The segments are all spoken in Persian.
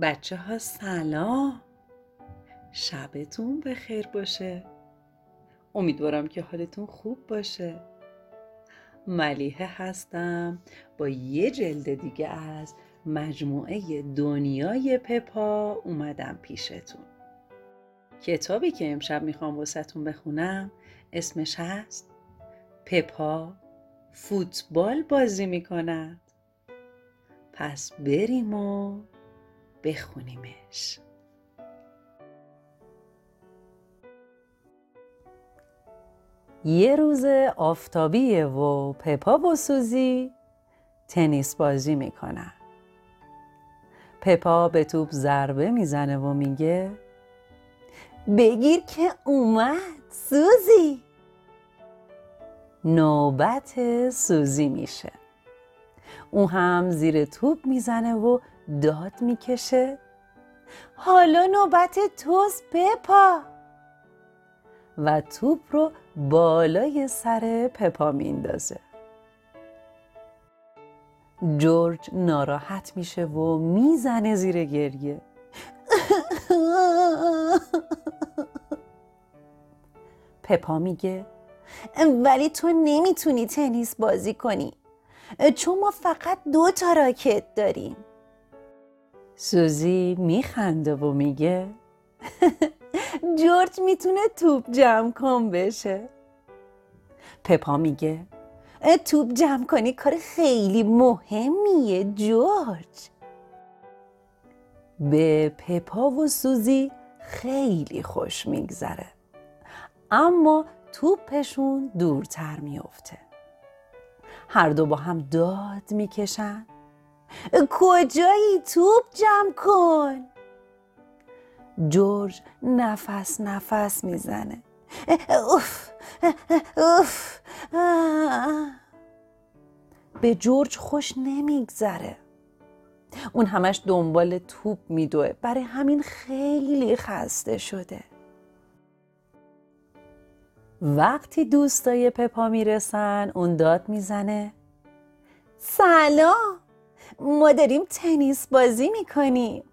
بچه ها سلام. شبتون بخیر باشه. امیدوارم که حالتون خوب باشه. ملیحه هستم. با یه جلد دیگه از مجموعه دنیای پپا اومدم پیشتون. کتابی که امشب می‌خوام واسهتون بخونم اسمش هست پپا فوتبال بازی می‌کند. پس بریم و بخونیمش. یه روز آفتابیه و پپا و سوزی تنیس بازی می‌کنن. پپا به توپ ضربه می‌زنه و میگه بگیر که اومد سوزی. نوبت سوزی میشه. او هم زیر توپ می‌زنه و داد می‌کشه. حالا نوبت توست پپا. و توپ رو بالای سر پپا میندازه جورج ناراحت میشه و می‌زنه زیر گریه. پپا میگه ولی تو نمی‌تونی تنیس بازی کنی. چون ما فقط دو تا راکت داریم. سوزی میخنده و میگه جورج می‌تونه توپ جمع کن بشه. پپا میگه توپ جمع کنی کار خیلی مهمیه جورج. به پپا و سوزی خیلی خوش میگذره اما توپشون دورتر میفته. هر دو با هم داد می‌کشن. کجایی توپ جمع کن؟ جورج نفس نفس می‌زنه. اوف اوف. به جورج خوش نمیگذره. اون همش دنبال توپ میدوه. برای همین خیلی خسته شده. وقتی دوستای پپا می‌رسن اون داد می‌زنه. سلام. ما داریم تنیس بازی می‌کنیم.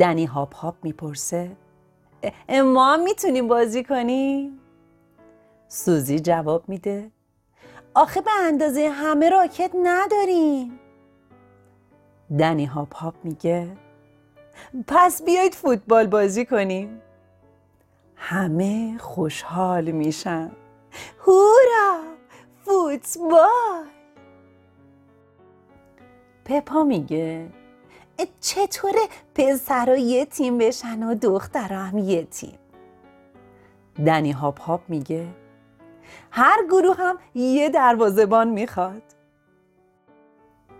دنی هاپ هاپ می‌پرسه. ما می‌تونیم بازی کنیم؟ سوزی جواب میده. آخه به اندازه همه راکت نداریم. دنی هاپ هاپ میگه. پس بیایید فوتبال بازی کنیم. همه خوشحال میشن. هورا! فوتبال! پپا میگه. چطوره پسرا یه تیم بشن و دخترا هم یه تیم؟ دنی هاپ هاپ میگه. هر گروه هم یه دروازبان می‌خواد.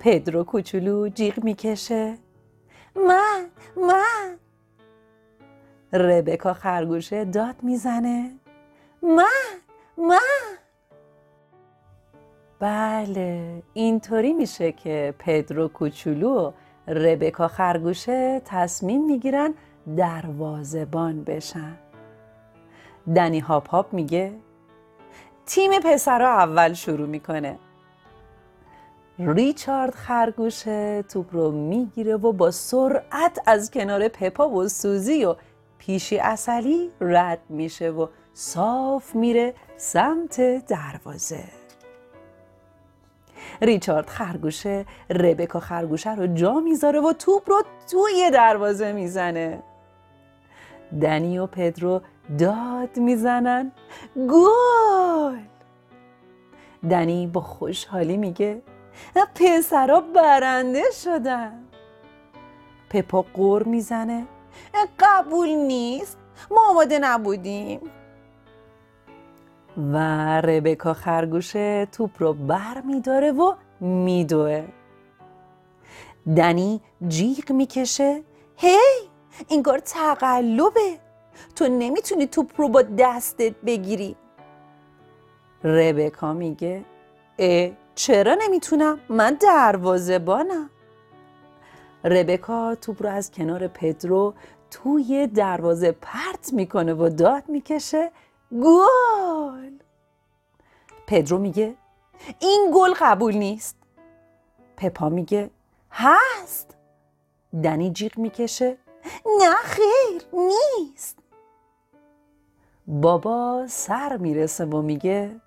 پدرو کوچولو جیغ می‌کشه. من من. ربکا خرگوشه داد می‌زنه. من من. بله اینطوری میشه که پدرو کوچولو و ربکا خرگوشه تصمیم می‌گیرن دروازبان بشن. دنی هاپ هاپ میگه تیم پسرا اول شروع می‌کنه. ریچارد خرگوشه توپ رو می‌گیره و با سرعت از کنار پپا و سوزی و پیشی اصلی رد میشه و صاف میره سمت دروازه. ریچارد خرگوشه ربکا خرگوشه رو جا می‌ذاره و توپ رو توی دروازه می‌زنه. دنی و پدرو داد می‌زنن. گل! دنی با خوشحالی میگه پسرا برنده شدن. پپا قور می‌زنه. قبول نیست. ما آماده نبودیم. و ربکا خرگوشه توپ رو بر میداره و میدوه. دنی جیغ می‌کشه. هی! این کار تقلبه. تو نمی‌تونی توپ رو با دستت بگیری. ربکا میگه اه چرا نمی‌تونم؟ من دروازه بانم ربکا توپ رو از کنار پدرو توی دروازه پرت می‌کنه و داد می‌کشه. گل. پدرو میگه این گل قبول نیست. پپا میگه هست. دنی جیغ می‌کشه نه خیر نیست. بابا سر می‌رسه و میگه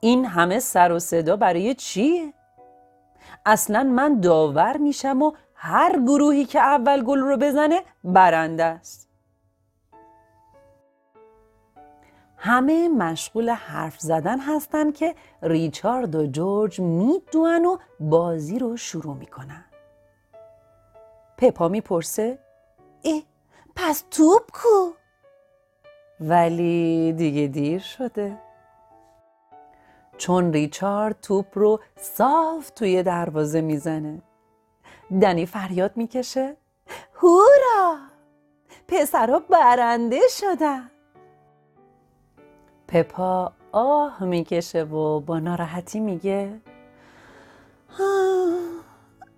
این همه سر و صدا برای چیه؟ اصلا من داور میشم و هر گروهی که اول گل رو بزنه برنده است. همه مشغول حرف زدن هستن که ریچارد و جورج میدوان و بازی رو شروع می‌کنن. پپا می‌پرسه ای پس توپ کو؟ ولی دیگه دیر شده. چون ریچارد توپ رو صاف توی دروازه می‌زنه. دنی فریاد می‌کشه هورا! پسرها برنده شدن. پپا آه می‌کشه و با ناراحتی میگه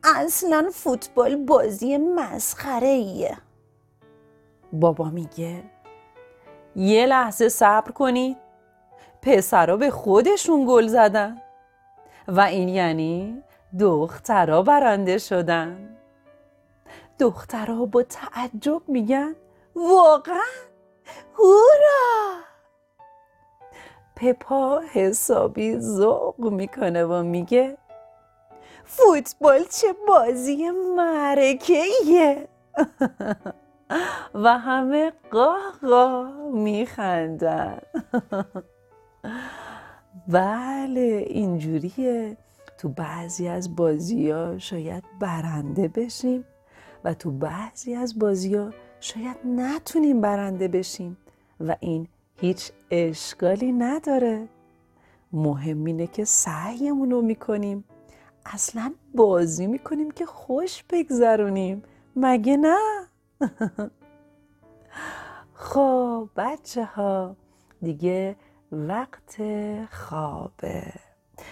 اصلا فوتبال بازی مسخره ایه بابا میگه یه لحظه صبر کنید پسرا به خودشون گل زدن و این یعنی دخترا برنده شدن. دخترها با تعجب میگن واقعا؟ هورا! پپا حسابی ذوق می‌کنه و میگه فوتبال چه بازی معرکه و همه قاه قاه میخندن. بله اینجوریه. تو بعضی از بازی ها شاید برنده بشیم و تو بعضی از بازی ها شاید نتونیم برنده بشیم و این هیچ اشکالی نداره. مهم اینه که سعیمون رو می‌کنیم. اصلا بازی می‌کنیم که خوش بگذرونیم. مگه نه؟ خب بچه ها دیگه وقت خوابه.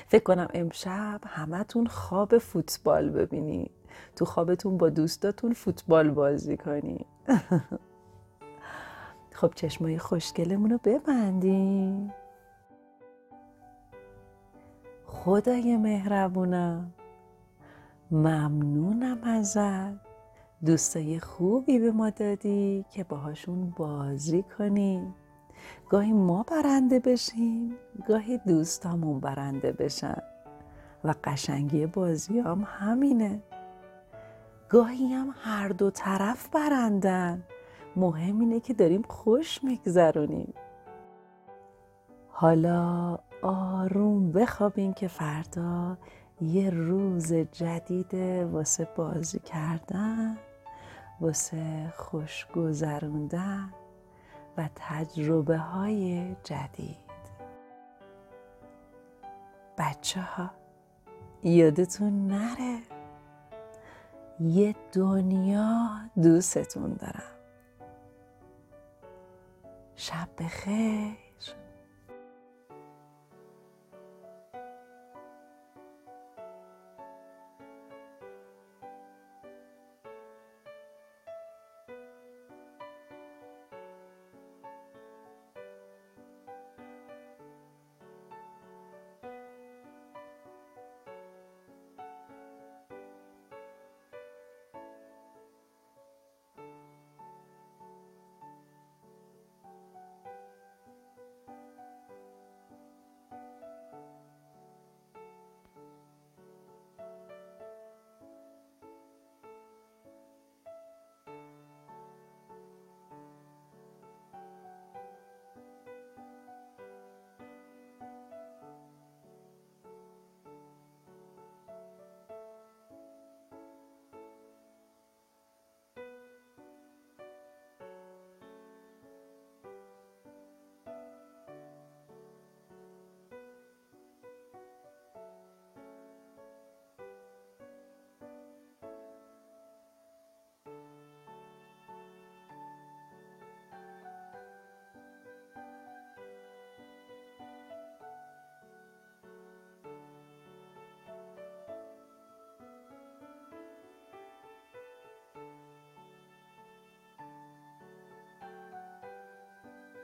فکر کنم امشب همتون خواب فوتبال ببینید تو خوابتون با دوستاتون فوتبال بازی کنید خب چشمای خوشگلمون رو ببندیم. خدای مهربونم. ممنونم ازت. دوستای خوبی به ما دادی که باهاشون بازی کنیم گاهی ما برنده بشیم گاهی دوستامون برنده بشن. و قشنگی بازی هم همینه. گاهی هم هر دو طرف برندن. مهم اینه که داریم خوش میگذرونیم. حالا آروم بخوابین که فردا یه روز جدید واسه بازی کردن واسه خوش گذروندن و تجربه های جدید. بچه ها یادتون نره. یه دنیا دوستتون دارم. شب بخیر.